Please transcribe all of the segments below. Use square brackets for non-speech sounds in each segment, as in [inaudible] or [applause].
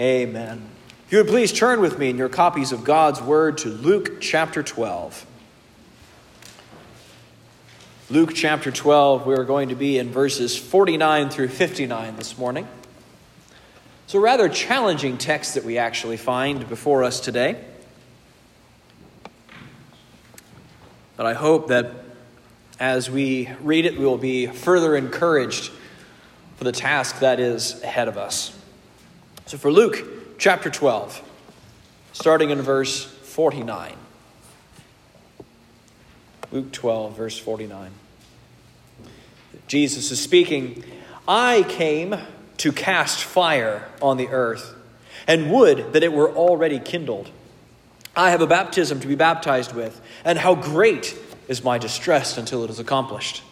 Amen. If you would please turn with me in your copies of God's Word to Luke chapter 12. Luke chapter 12, we are going to be in verses 49 through 59 this morning. It's a rather challenging text that we actually find before us today. But I hope that as we read it, we will be further encouraged for the task that is ahead of us. So, for Luke chapter 12, starting in verse 49. Luke 12, verse 49. Jesus is speaking I came to cast fire on the earth, and would that it were already kindled. I have a baptism to be baptized with, and how great is my distress until it is accomplished.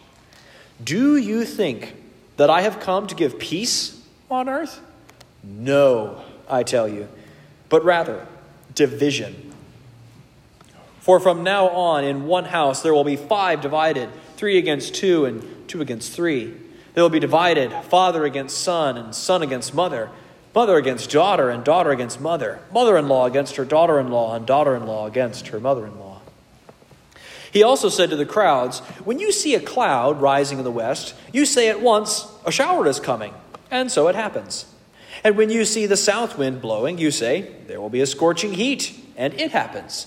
Do you think that I have come to give peace on earth? No, I tell you, but rather division. For from now on, in one house there will be five divided, three against two, and two against three. They will be divided, father against son, and son against mother, mother against daughter, and daughter against mother, mother in law against her daughter in law, and daughter in law against her mother in law. He also said to the crowds, When you see a cloud rising in the west, you say at once, A shower is coming. And so it happens. And when you see the south wind blowing, you say, There will be a scorching heat. And it happens.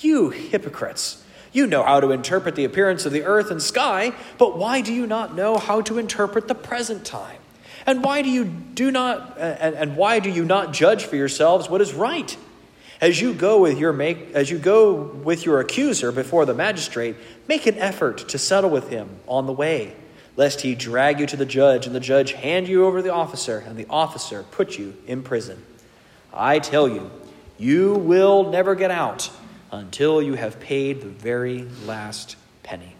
You hypocrites! You know how to interpret the appearance of the earth and sky, but why do you not know how to interpret the present time? And why do you do not and, and why do you not judge for yourselves what is right? As you go with your make as you go with your accuser before the magistrate, make an effort to settle with him on the way, lest he drag you to the judge and the judge hand you over to the officer and the officer put you in prison. I tell you, you will never get out until you have paid the very last penny.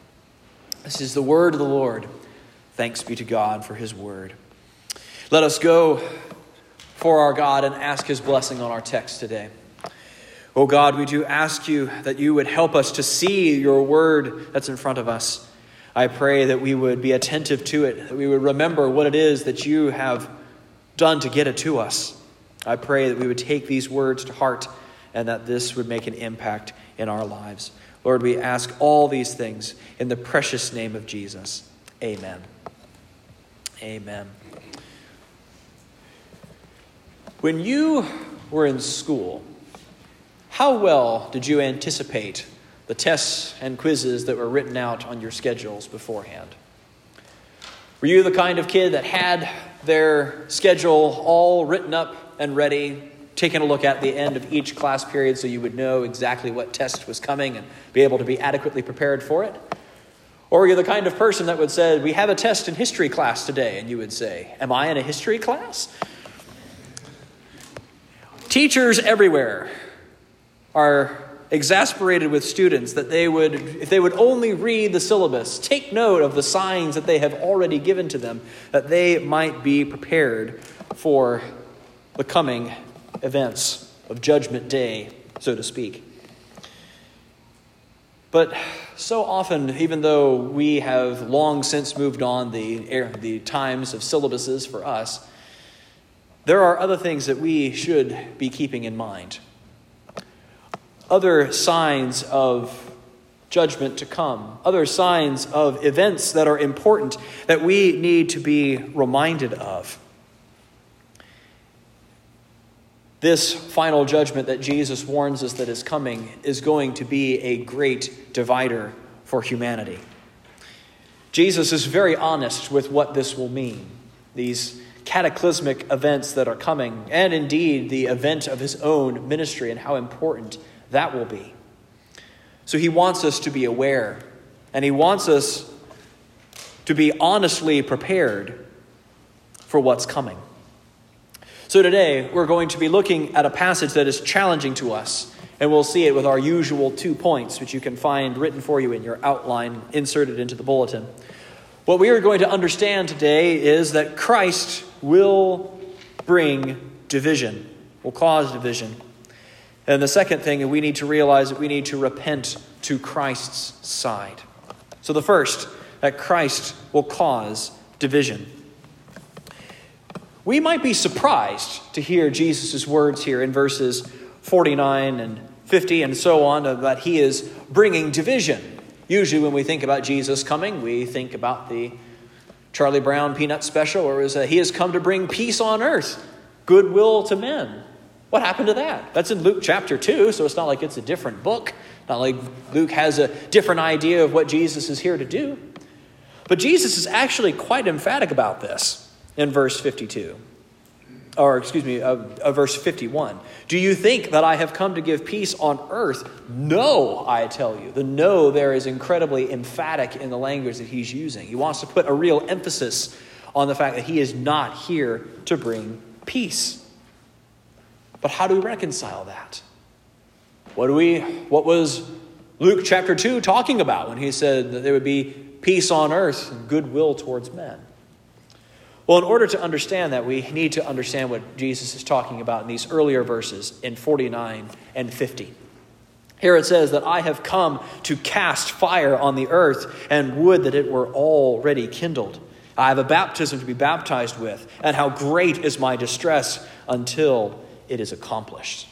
This is the word of the Lord. Thanks be to God for his word. Let us go for our God and ask his blessing on our text today. Oh God, we do ask you that you would help us to see your word that's in front of us. I pray that we would be attentive to it, that we would remember what it is that you have done to get it to us. I pray that we would take these words to heart and that this would make an impact in our lives. Lord, we ask all these things in the precious name of Jesus. Amen. Amen. When you were in school, how well did you anticipate the tests and quizzes that were written out on your schedules beforehand? Were you the kind of kid that had their schedule all written up and ready taking a look at the end of each class period so you would know exactly what test was coming and be able to be adequately prepared for it? Or were you're the kind of person that would say, We have a test in history class today, and you would say, Am I in a history class? Teachers everywhere are exasperated with students that they would, if they would only read the syllabus, take note of the signs that they have already given to them, that they might be prepared for the coming events of Judgment Day, so to speak. But so often, even though we have long since moved on the, the times of syllabuses for us, there are other things that we should be keeping in mind. Other signs of judgment to come, other signs of events that are important that we need to be reminded of. This final judgment that Jesus warns us that is coming is going to be a great divider for humanity. Jesus is very honest with what this will mean. These cataclysmic events that are coming, and indeed the event of his own ministry and how important that will be. So he wants us to be aware, and he wants us to be honestly prepared for what's coming. So today, we're going to be looking at a passage that is challenging to us, and we'll see it with our usual two points, which you can find written for you in your outline inserted into the bulletin. What we are going to understand today is that Christ will bring division, will cause division. And the second thing, we need to realize that we need to repent to Christ's side. So the first, that Christ will cause division. we might be surprised to hear Jesus' words here in verses 49 and 50 and so on that he is bringing division. Usually, when we think about Jesus coming, we think about the Charlie Brown peanut special, where it was, uh, He has come to bring peace on earth, goodwill to men. What happened to that? That's in Luke chapter 2, so it's not like it's a different book. Not like Luke has a different idea of what Jesus is here to do. But Jesus is actually quite emphatic about this in verse 52 or excuse me, uh, uh, verse 51. Do you think that I have come to give peace on earth? No, I tell you. The no there is incredibly emphatic in the language that he's using. He wants to put a real emphasis on the fact that he is not here to bring peace. But how do we reconcile that? What do we what was Luke chapter 2 talking about when he said that there would be peace on earth and goodwill towards men? Well, in order to understand that, we need to understand what Jesus is talking about in these earlier verses in 49 and 50. Here it says that I have come to cast fire on the earth and would that it were already kindled. I have a baptism to be baptized with, and how great is my distress until it is accomplished.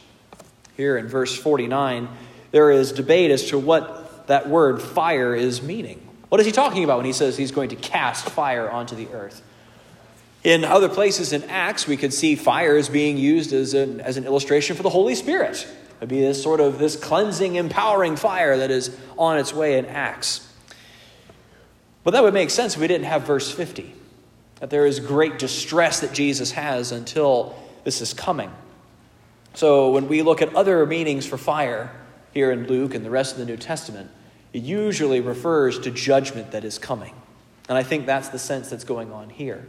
Here in verse 49, there is debate as to what that word fire is meaning. What is he talking about when he says he's going to cast fire onto the earth? In other places in Acts, we could see fire as being used as an, as an illustration for the Holy Spirit. It'd be this sort of this cleansing, empowering fire that is on its way in Acts. But that would make sense if we didn't have verse 50, that there is great distress that Jesus has until this is coming. So when we look at other meanings for fire here in Luke and the rest of the New Testament, it usually refers to judgment that is coming. And I think that's the sense that's going on here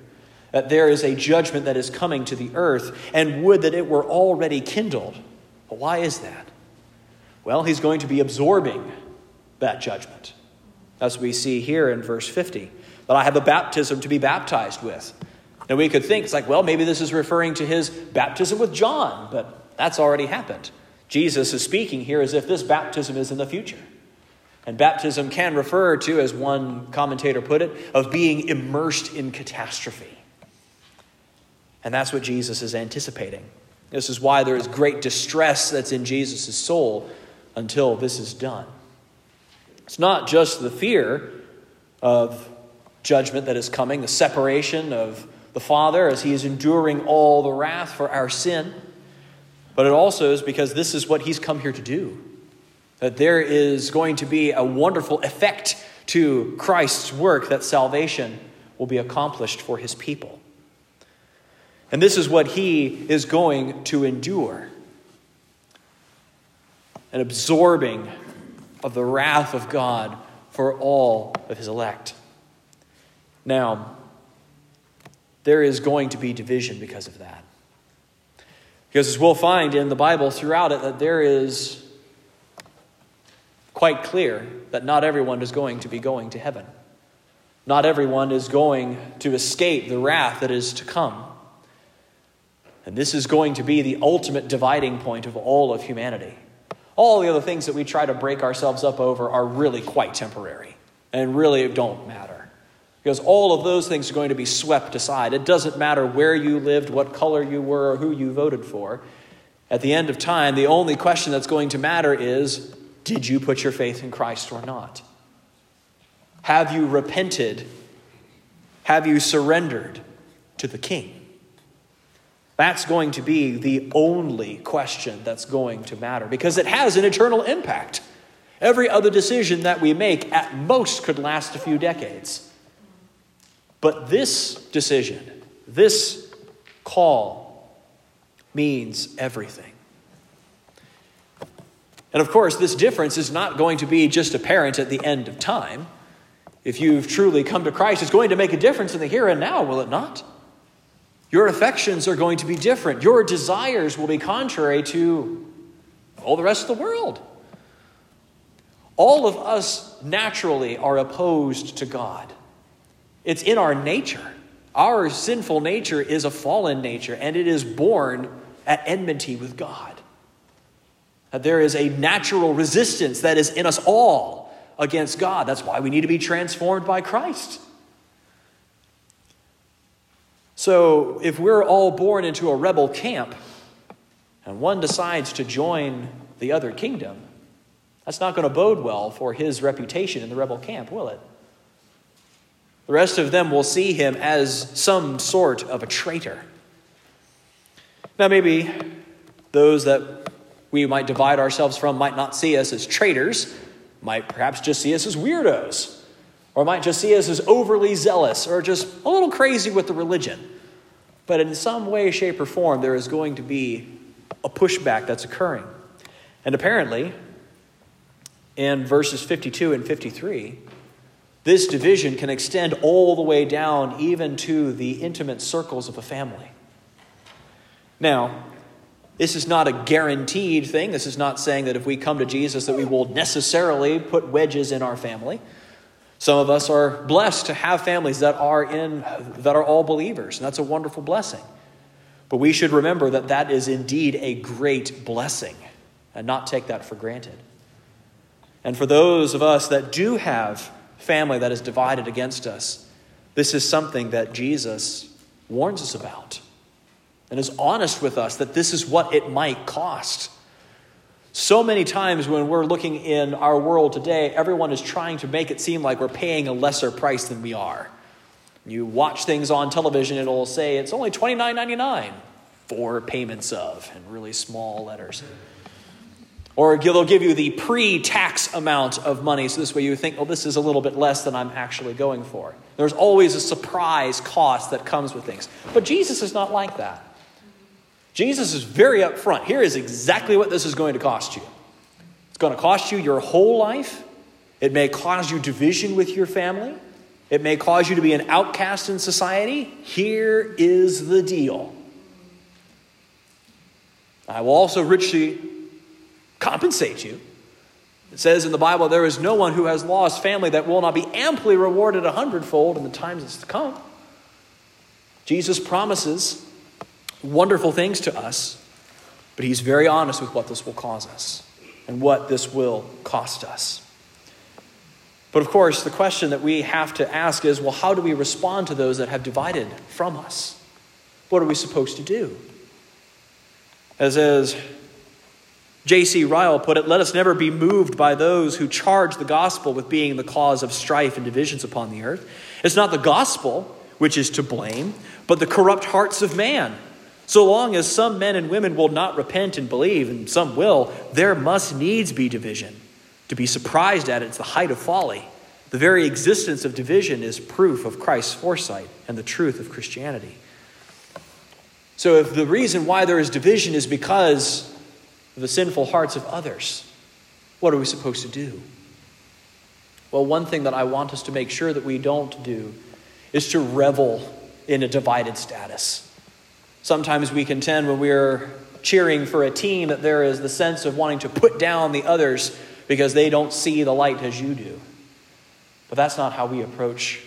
that there is a judgment that is coming to the earth, and would that it were already kindled. But why is that? Well, he's going to be absorbing that judgment, as we see here in verse 50, that I have a baptism to be baptized with. Now, we could think, it's like, well, maybe this is referring to his baptism with John, but that's already happened. Jesus is speaking here as if this baptism is in the future. And baptism can refer to, as one commentator put it, of being immersed in catastrophe. And that's what Jesus is anticipating. This is why there is great distress that's in Jesus' soul until this is done. It's not just the fear of judgment that is coming, the separation of the Father as he is enduring all the wrath for our sin, but it also is because this is what he's come here to do. That there is going to be a wonderful effect to Christ's work that salvation will be accomplished for his people. And this is what he is going to endure an absorbing of the wrath of God for all of his elect. Now, there is going to be division because of that. Because as we'll find in the Bible throughout it, that there is quite clear that not everyone is going to be going to heaven. Not everyone is going to escape the wrath that is to come. And this is going to be the ultimate dividing point of all of humanity. All the other things that we try to break ourselves up over are really quite temporary and really don't matter. Because all of those things are going to be swept aside. It doesn't matter where you lived, what color you were, or who you voted for. At the end of time, the only question that's going to matter is did you put your faith in Christ or not? Have you repented? Have you surrendered to the King? That's going to be the only question that's going to matter because it has an eternal impact. Every other decision that we make at most could last a few decades. But this decision, this call, means everything. And of course, this difference is not going to be just apparent at the end of time. If you've truly come to Christ, it's going to make a difference in the here and now, will it not? Your affections are going to be different. Your desires will be contrary to all the rest of the world. All of us naturally are opposed to God. It's in our nature. Our sinful nature is a fallen nature, and it is born at enmity with God. That there is a natural resistance that is in us all against God. That's why we need to be transformed by Christ. So, if we're all born into a rebel camp and one decides to join the other kingdom, that's not going to bode well for his reputation in the rebel camp, will it? The rest of them will see him as some sort of a traitor. Now, maybe those that we might divide ourselves from might not see us as traitors, might perhaps just see us as weirdos, or might just see us as overly zealous or just a little crazy with the religion. But in some way, shape, or form, there is going to be a pushback that's occurring. And apparently, in verses 52 and 53, this division can extend all the way down even to the intimate circles of a family. Now, this is not a guaranteed thing. This is not saying that if we come to Jesus that we will necessarily put wedges in our family. Some of us are blessed to have families that are in that are all believers, and that's a wonderful blessing. But we should remember that that is indeed a great blessing and not take that for granted. And for those of us that do have family that is divided against us, this is something that Jesus warns us about and is honest with us that this is what it might cost. So many times when we're looking in our world today, everyone is trying to make it seem like we're paying a lesser price than we are. You watch things on television, it'll say it's only $29.99 for payments of, in really small letters. Or they'll give you the pre tax amount of money, so this way you think, well, this is a little bit less than I'm actually going for. There's always a surprise cost that comes with things. But Jesus is not like that. Jesus is very upfront. Here is exactly what this is going to cost you it's going to cost you your whole life, it may cause you division with your family, it may cause you to be an outcast in society. Here is the deal. I will also richly compensate you. It says in the Bible, there is no one who has lost family that will not be amply rewarded a hundredfold in the times that's to come. Jesus promises wonderful things to us, but he's very honest with what this will cause us and what this will cost us. But of course, the question that we have to ask is well, how do we respond to those that have divided from us? What are we supposed to do? As, as J.C. Ryle put it, let us never be moved by those who charge the gospel with being the cause of strife and divisions upon the earth. It's not the gospel which is to blame, but the corrupt hearts of man so long as some men and women will not repent and believe, and some will, there must needs be division. To be surprised at it is the height of folly. The very existence of division is proof of Christ's foresight and the truth of Christianity. So, if the reason why there is division is because the sinful hearts of others, what are we supposed to do? Well, one thing that I want us to make sure that we don't do is to revel in a divided status. Sometimes we contend when we're cheering for a team that there is the sense of wanting to put down the others because they don't see the light as you do. But that's not how we approach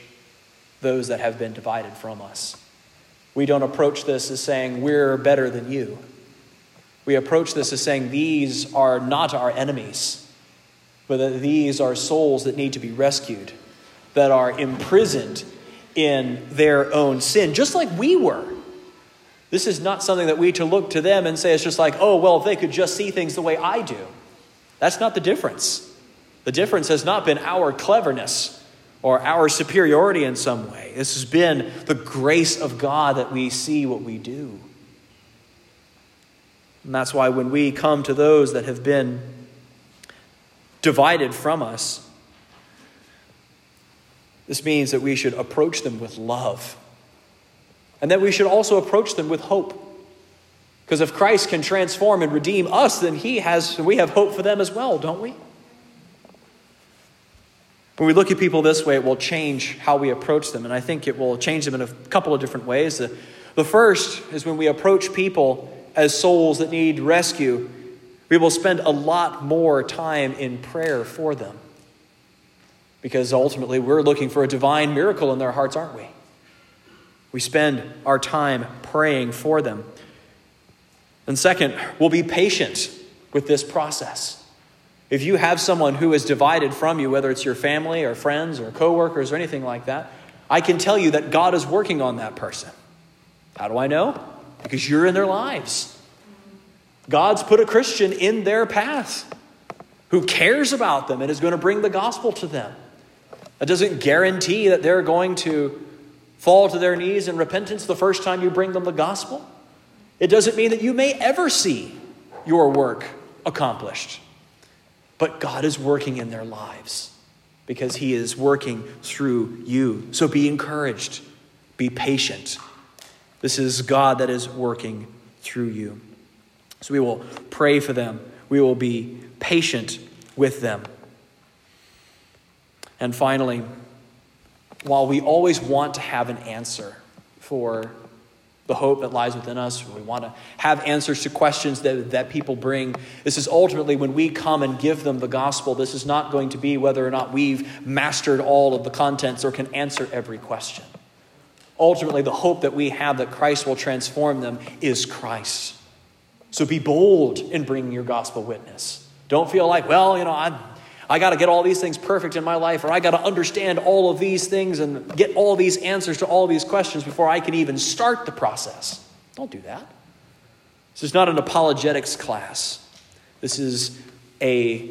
those that have been divided from us. We don't approach this as saying, we're better than you. We approach this as saying, these are not our enemies, but that these are souls that need to be rescued, that are imprisoned in their own sin, just like we were. This is not something that we to look to them and say it's just like, oh, well, if they could just see things the way I do. That's not the difference. The difference has not been our cleverness or our superiority in some way. This has been the grace of God that we see what we do. And that's why when we come to those that have been divided from us, this means that we should approach them with love and that we should also approach them with hope. Because if Christ can transform and redeem us, then he has, we have hope for them as well, don't we? When we look at people this way, it will change how we approach them. And I think it will change them in a couple of different ways. The, the first is when we approach people as souls that need rescue, we will spend a lot more time in prayer for them. Because ultimately, we're looking for a divine miracle in their hearts, aren't we? We spend our time praying for them. And second, we'll be patient with this process. If you have someone who is divided from you, whether it's your family or friends or coworkers or anything like that, I can tell you that God is working on that person. How do I know? Because you're in their lives. God's put a Christian in their path who cares about them and is going to bring the gospel to them. That doesn't guarantee that they're going to fall to their knees in repentance the first time you bring them the gospel. It doesn't mean that you may ever see your work accomplished. But God is working in their lives because He is working through you. So be encouraged, be patient. This is God that is working through you. So we will pray for them, we will be patient with them. And finally, while we always want to have an answer for the hope that lies within us, we want to have answers to questions that, that people bring. This is ultimately when we come and give them the gospel, this is not going to be whether or not we've mastered all of the contents or can answer every question. Ultimately, the hope that we have that Christ will transform them is Christ. So be bold in bringing your gospel witness. Don't feel like, well, you know, I, I got to get all these things perfect in my life, or I got to understand all of these things and get all these answers to all these questions before I can even start the process. Don't do that. This is not an apologetics class. This is a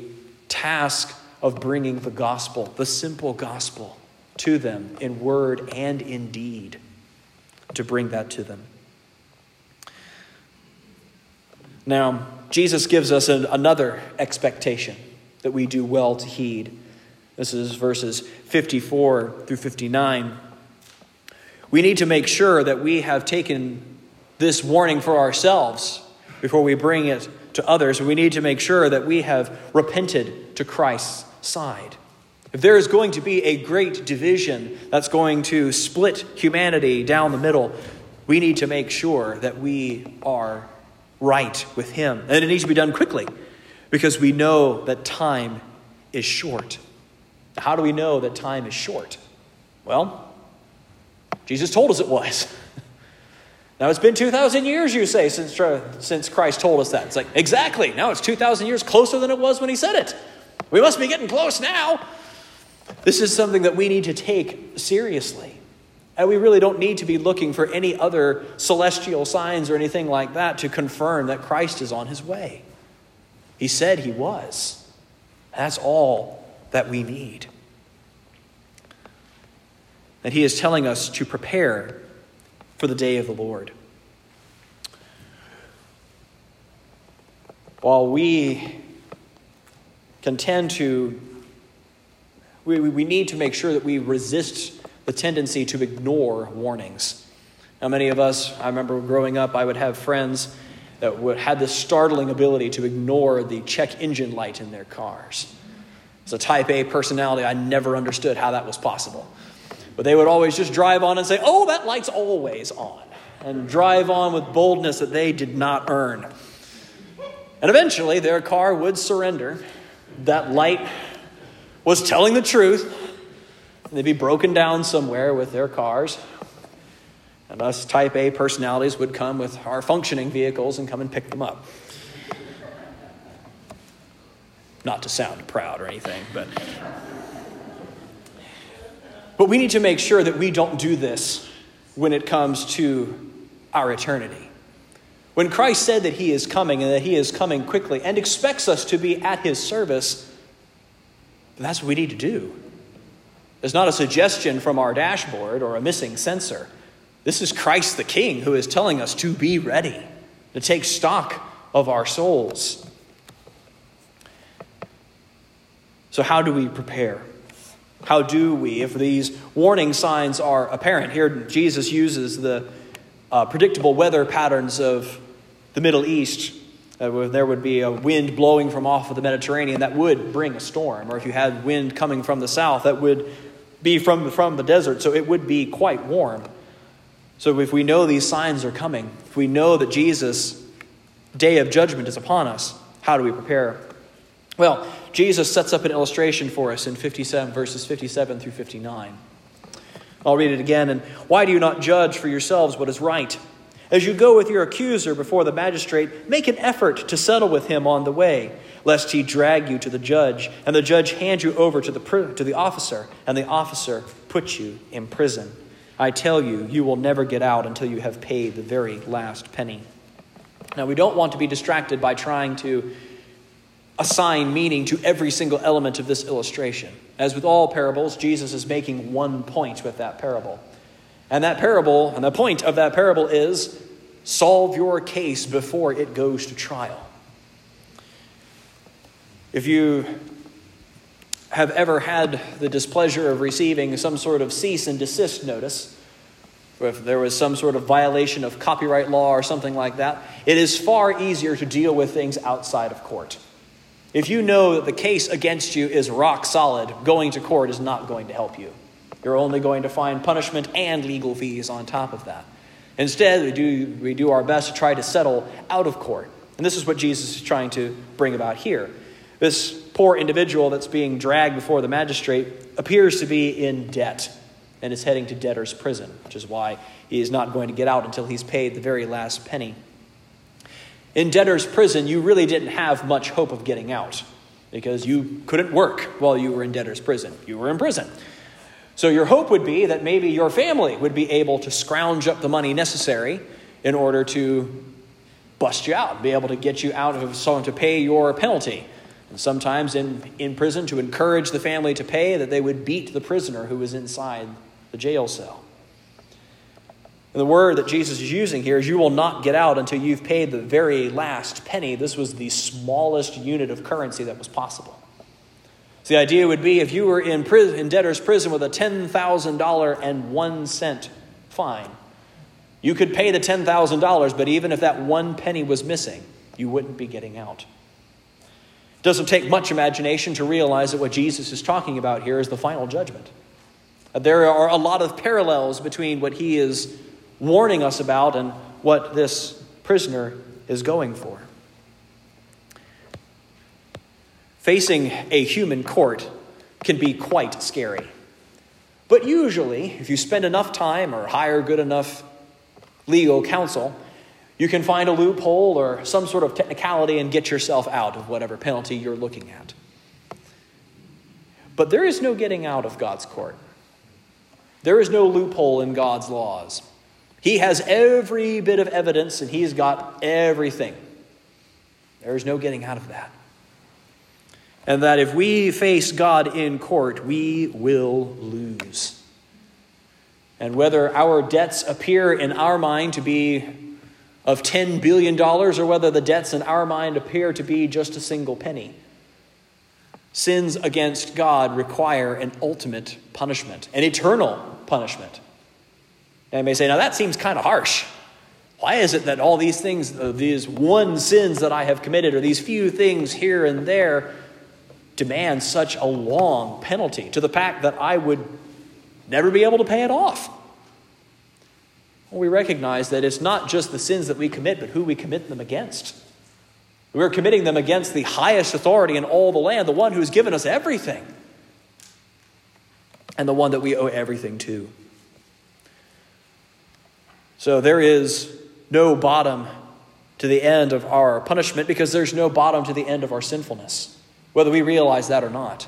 task of bringing the gospel, the simple gospel, to them in word and in deed, to bring that to them. Now, Jesus gives us an, another expectation that we do well to heed. This is verses 54 through 59. We need to make sure that we have taken this warning for ourselves before we bring it to others. We need to make sure that we have repented to Christ's side. If there is going to be a great division that's going to split humanity down the middle, we need to make sure that we are right with Him. And it needs to be done quickly because we know that time is short. How do we know that time is short? Well, Jesus told us it was. [laughs] Now, it's been 2,000 years, you say, since, since Christ told us that. It's like, exactly. Now it's 2,000 years closer than it was when he said it. We must be getting close now. This is something that we need to take seriously. And we really don't need to be looking for any other celestial signs or anything like that to confirm that Christ is on his way. He said he was. That's all that we need. And he is telling us to prepare for the day of the Lord. While we can tend to, we, we need to make sure that we resist the tendency to ignore warnings. Now, many of us, I remember growing up, I would have friends that would, had this startling ability to ignore the check engine light in their cars. It's a type A personality. I never understood how that was possible. But they would always just drive on and say, Oh, that light's always on, and drive on with boldness that they did not earn. And eventually, their car would surrender. That light was telling the truth, They'd be broken down somewhere with their cars. And us type A personalities would come with our functioning vehicles and come and pick them up. Not to sound proud or anything, but. But we need to make sure that we don't do this when it comes to our eternity. When Christ said that he is coming and that he is coming quickly and expects us to be at his service, that's what we need to do. It's not a suggestion from our dashboard or a missing sensor. This is Christ the King who is telling us to be ready, to take stock of our souls. So, how do we prepare? How do we, if these warning signs are apparent? Here, Jesus uses the uh, predictable weather patterns of the Middle East. Uh, there would be a wind blowing from off of the Mediterranean that would bring a storm, or if you had wind coming from the south, that would be from, from the desert, so it would be quite warm. So if we know these signs are coming, if we know that Jesus' day of judgment is upon us, how do we prepare? Well, Jesus sets up an illustration for us in 57, verses 57 through 59. I'll read it again. And why do you not judge for yourselves what is right? As you go with your accuser before the magistrate, make an effort to settle with him on the way lest he drag you to the judge, and the judge hand you over to the, to the officer, and the officer put you in prison. I tell you, you will never get out until you have paid the very last penny. Now, we don't want to be distracted by trying to assign meaning to every single element of this illustration. As with all parables, Jesus is making one point with that parable. And that parable, and the point of that parable is solve your case before it goes to trial. If you have ever had the displeasure of receiving some sort of cease and desist notice, if there was some sort of violation of copyright law or something like that, it is far easier to deal with things outside of court. If you know that the case against you is rock solid, going to court is not going to help you. You're only going to find punishment and legal fees on top of that. Instead, we do, we do our best to try to settle out of court. And this is what Jesus is trying to bring about here. This poor individual that's being dragged before the magistrate appears to be in debt and is heading to debtor's prison, which is why he is not going to get out until he's paid the very last penny. In debtor's prison, you really didn't have much hope of getting out because you couldn't work while you were in debtor's prison. You were in prison. So your hope would be that maybe your family would be able to scrounge up the money necessary in order to bust you out, be able to get you out of someone to pay your penalty. And sometimes in, in prison, to encourage the family to pay, that they would beat the prisoner who was inside the jail cell. And the word that Jesus is using here is you will not get out until you've paid the very last penny. This was the smallest unit of currency that was possible. The idea would be if you were in, prison, in debtor's prison with a $10,000 and one cent fine, you could pay the $10,000, but even if that one penny was missing, you wouldn't be getting out. It doesn't take much imagination to realize that what Jesus is talking about here is the final judgment. There are a lot of parallels between what he is warning us about and what this prisoner is going for. Facing a human court can be quite scary. But usually, if you spend enough time or hire good enough legal counsel, you can find a loophole or some sort of technicality and get yourself out of whatever penalty you're looking at. But there is no getting out of God's court. There is no loophole in God's laws. He has every bit of evidence and he's got everything. There is no getting out of that. And that if we face God in court, we will lose. And whether our debts appear in our mind to be of $10 billion or whether the debts in our mind appear to be just a single penny, sins against God require an ultimate punishment, an eternal punishment. And may say, now that seems kind of harsh. Why is it that all these things, uh, these one sins that I have committed, or these few things here and there, demand such a long penalty to the fact that I would never be able to pay it off? Well, we recognize that it's not just the sins that we commit, but who we commit them against. We're committing them against the highest authority in all the land, the one who has given us everything, and the one that we owe everything to. So there is no bottom to the end of our punishment because there's no bottom to the end of our sinfulness, whether we realize that or not.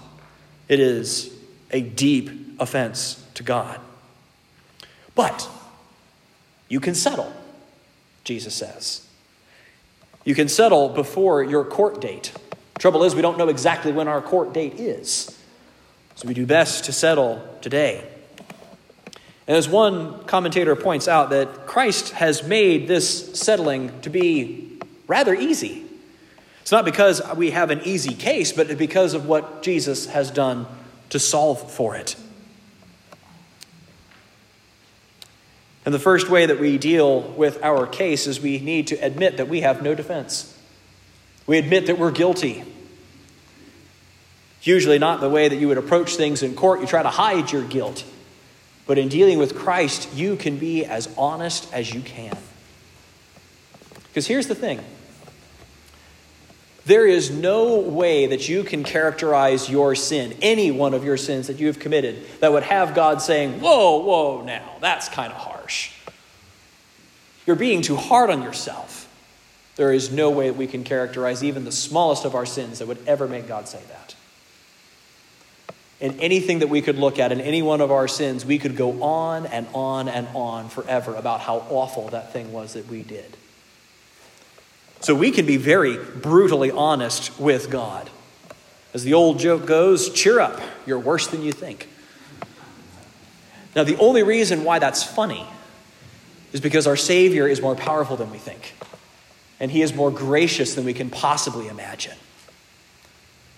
It is a deep offense to God. But you can settle, Jesus says. You can settle before your court date. Trouble is, we don't know exactly when our court date is. So we do best to settle today. And as one commentator points out, that Christ has made this settling to be rather easy. It's not because we have an easy case, but because of what Jesus has done to solve for it. And the first way that we deal with our case is we need to admit that we have no defense. We admit that we're guilty. Usually, not the way that you would approach things in court. You try to hide your guilt. But in dealing with Christ, you can be as honest as you can. Because here's the thing there is no way that you can characterize your sin, any one of your sins that you have committed, that would have God saying, Whoa, whoa, now, that's kind of harsh. You're being too hard on yourself. There is no way that we can characterize even the smallest of our sins that would ever make God say that. in anything that we could look at in any one of our sins, we could go on and on and on forever about how awful that thing was that we did. So we can be very brutally honest with God. As the old joke goes, cheer up, you're worse than you think. Now, the only reason why that's funny is because our Savior is more powerful than we think, and He is more gracious than we can possibly imagine.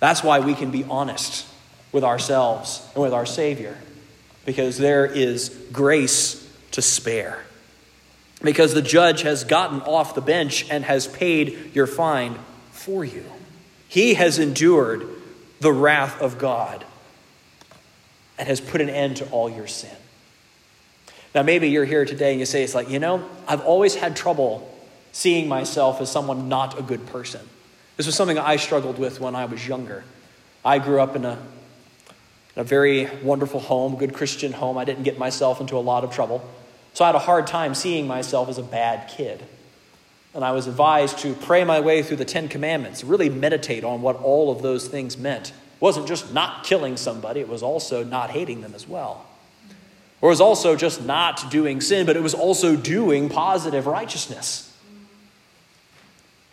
That's why we can be honest with ourselves and with our Savior, because there is grace to spare. Because the judge has gotten off the bench and has paid your fine for you. He has endured the wrath of God and has put an end to all your sin. Now, maybe you're here today and you say, it's like, you know, I've always had trouble seeing myself as someone not a good person. This was something I struggled with when I was younger. I grew up in a, in a very wonderful home, a good Christian home. I didn't get myself into a lot of trouble. So I had a hard time seeing myself as a bad kid. And I was advised to pray my way through the Ten Commandments, really meditate on what all of those things meant. It wasn't just not killing somebody, it was also not hating them as well. Or it was also just not doing sin, but it was also doing positive righteousness.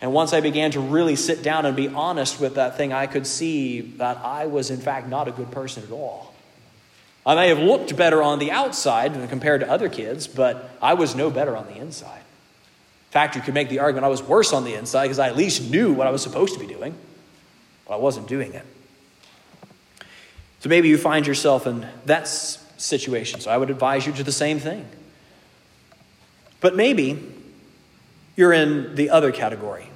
And once I began to really sit down and be honest with that thing, I could see that I was, in fact, not a good person at all. I may have looked better on the outside than compared to other kids, but I was no better on the inside. In fact, you could make the argument I was worse on the inside because I at least knew what I was supposed to be doing, but I wasn't doing it. So maybe you find yourself in that situation. So I would advise you to do the same thing. But maybe you're in the other category.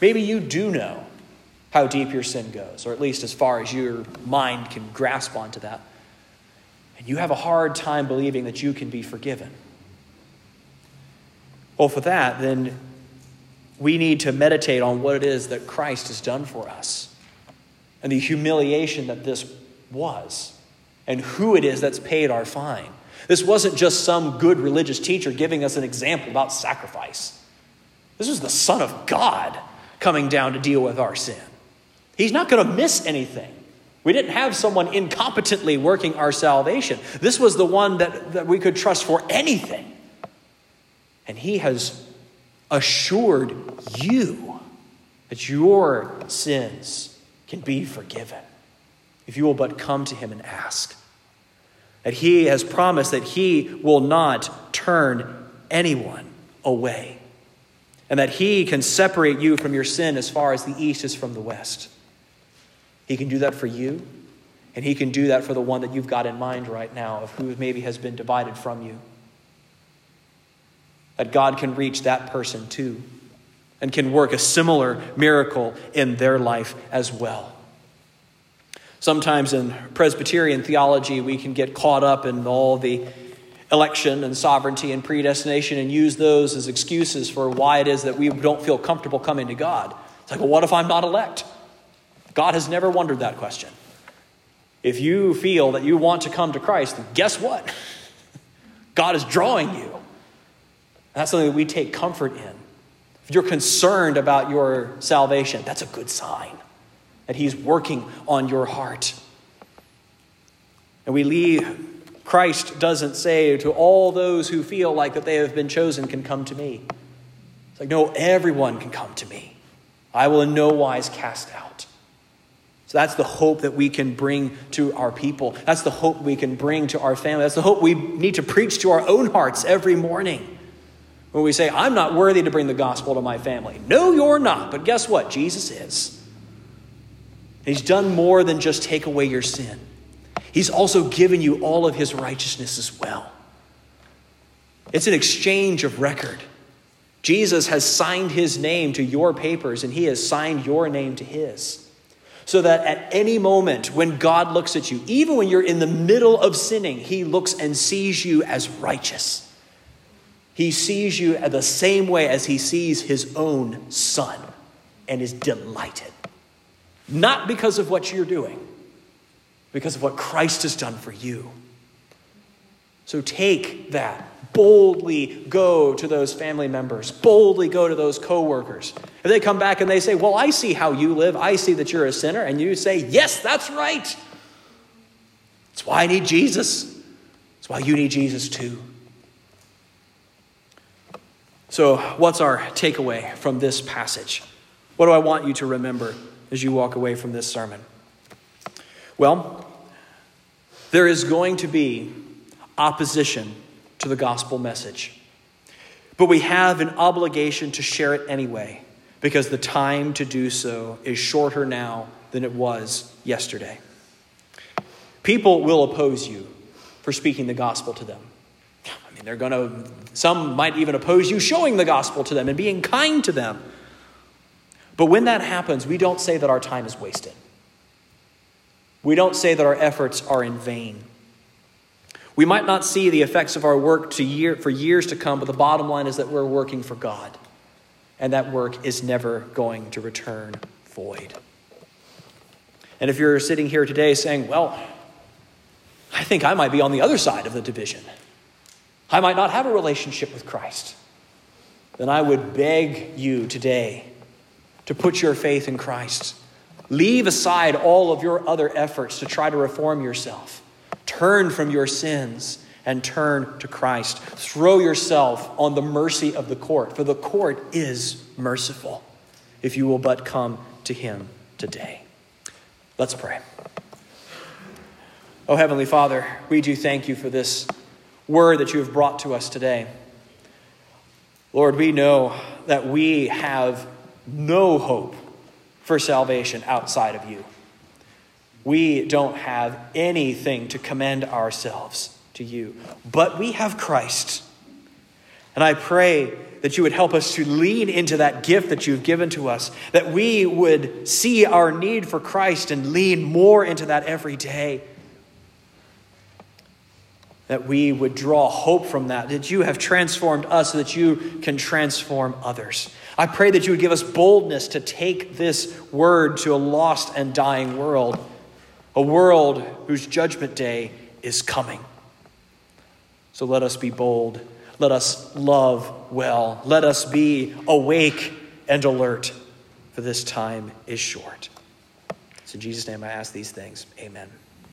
Maybe you do know how deep your sin goes, or at least as far as your mind can grasp onto that. And you have a hard time believing that you can be forgiven. Well, for that, then we need to meditate on what it is that Christ has done for us and the humiliation that this was and who it is that's paid our fine. This wasn't just some good religious teacher giving us an example about sacrifice. This was the Son of God coming down to deal with our sin. He's not going to miss anything. We didn't have someone incompetently working our salvation. This was the one that, that we could trust for anything. And He has assured you that your sins can be forgiven if you will but come to Him and ask. That He has promised that He will not turn anyone away, and that He can separate you from your sin as far as the east is from the west. He can do that for you, and He can do that for the one that you've got in mind right now, of who maybe has been divided from you. That God can reach that person too, and can work a similar miracle in their life as well. Sometimes in Presbyterian theology, we can get caught up in all the election and sovereignty and predestination and use those as excuses for why it is that we don't feel comfortable coming to God. It's like, well, what if I'm not elect? God has never wondered that question. If you feel that you want to come to Christ, guess what? [laughs] God is drawing you. That's something that we take comfort in. If you're concerned about your salvation, that's a good sign that He's working on your heart. And we leave, Christ doesn't say to all those who feel like that they have been chosen can come to me. It's like, no, everyone can come to me. I will in no wise cast out. So that's the hope that we can bring to our people. That's the hope we can bring to our family. That's the hope we need to preach to our own hearts every morning. When we say, I'm not worthy to bring the gospel to my family. No, you're not. But guess what? Jesus is. He's done more than just take away your sin, He's also given you all of His righteousness as well. It's an exchange of record. Jesus has signed His name to your papers, and He has signed your name to His. So that at any moment when God looks at you, even when you're in the middle of sinning, He looks and sees you as righteous. He sees you the same way as He sees His own Son and is delighted. Not because of what you're doing, because of what Christ has done for you. So take that. Boldly go to those family members. Boldly go to those coworkers. If they come back and they say, Well, I see how you live. I see that you're a sinner. And you say, Yes, that's right. That's why I need Jesus. That's why you need Jesus too. So, what's our takeaway from this passage? What do I want you to remember as you walk away from this sermon? Well, there is going to be opposition to the gospel message. But we have an obligation to share it anyway, because the time to do so is shorter now than it was yesterday. People will oppose you for speaking the gospel to them. I mean, they're going to, some might even oppose you showing the gospel to them and being kind to them. But when that happens, we don't say that our time is wasted. We don't say that our efforts are in vain. We might not see the effects of our work year, for years to come, but the bottom line is that we're working for God. And that work is never going to return void. And if you're sitting here today saying, well, I think I might be on the other side of the division, I might not have a relationship with Christ, then I would beg you today to put your faith in Christ. Leave aside all of your other efforts to try to reform yourself Turn from your sins and turn to Christ. Throw yourself on the mercy of the court, for the court is merciful if you will but come to Him today. Let's pray. Oh, Heavenly Father, we do thank you for this word that you have brought to us today. Lord, we know that we have no hope for salvation outside of you we don't have anything to commend ourselves to you, but we have Christ. And I pray that you would help us to lean into that gift that you've given to us, that we would see our need for Christ and lean more into that every day. That we would draw hope from that, that you have transformed us so that you can transform others. I pray that you would give us boldness to take this word to a lost and dying world a world whose judgment day is coming. So let us be bold. Let us love well. Let us be awake and alert, for this time is short. So, in Jesus' name, I ask these things. Amen.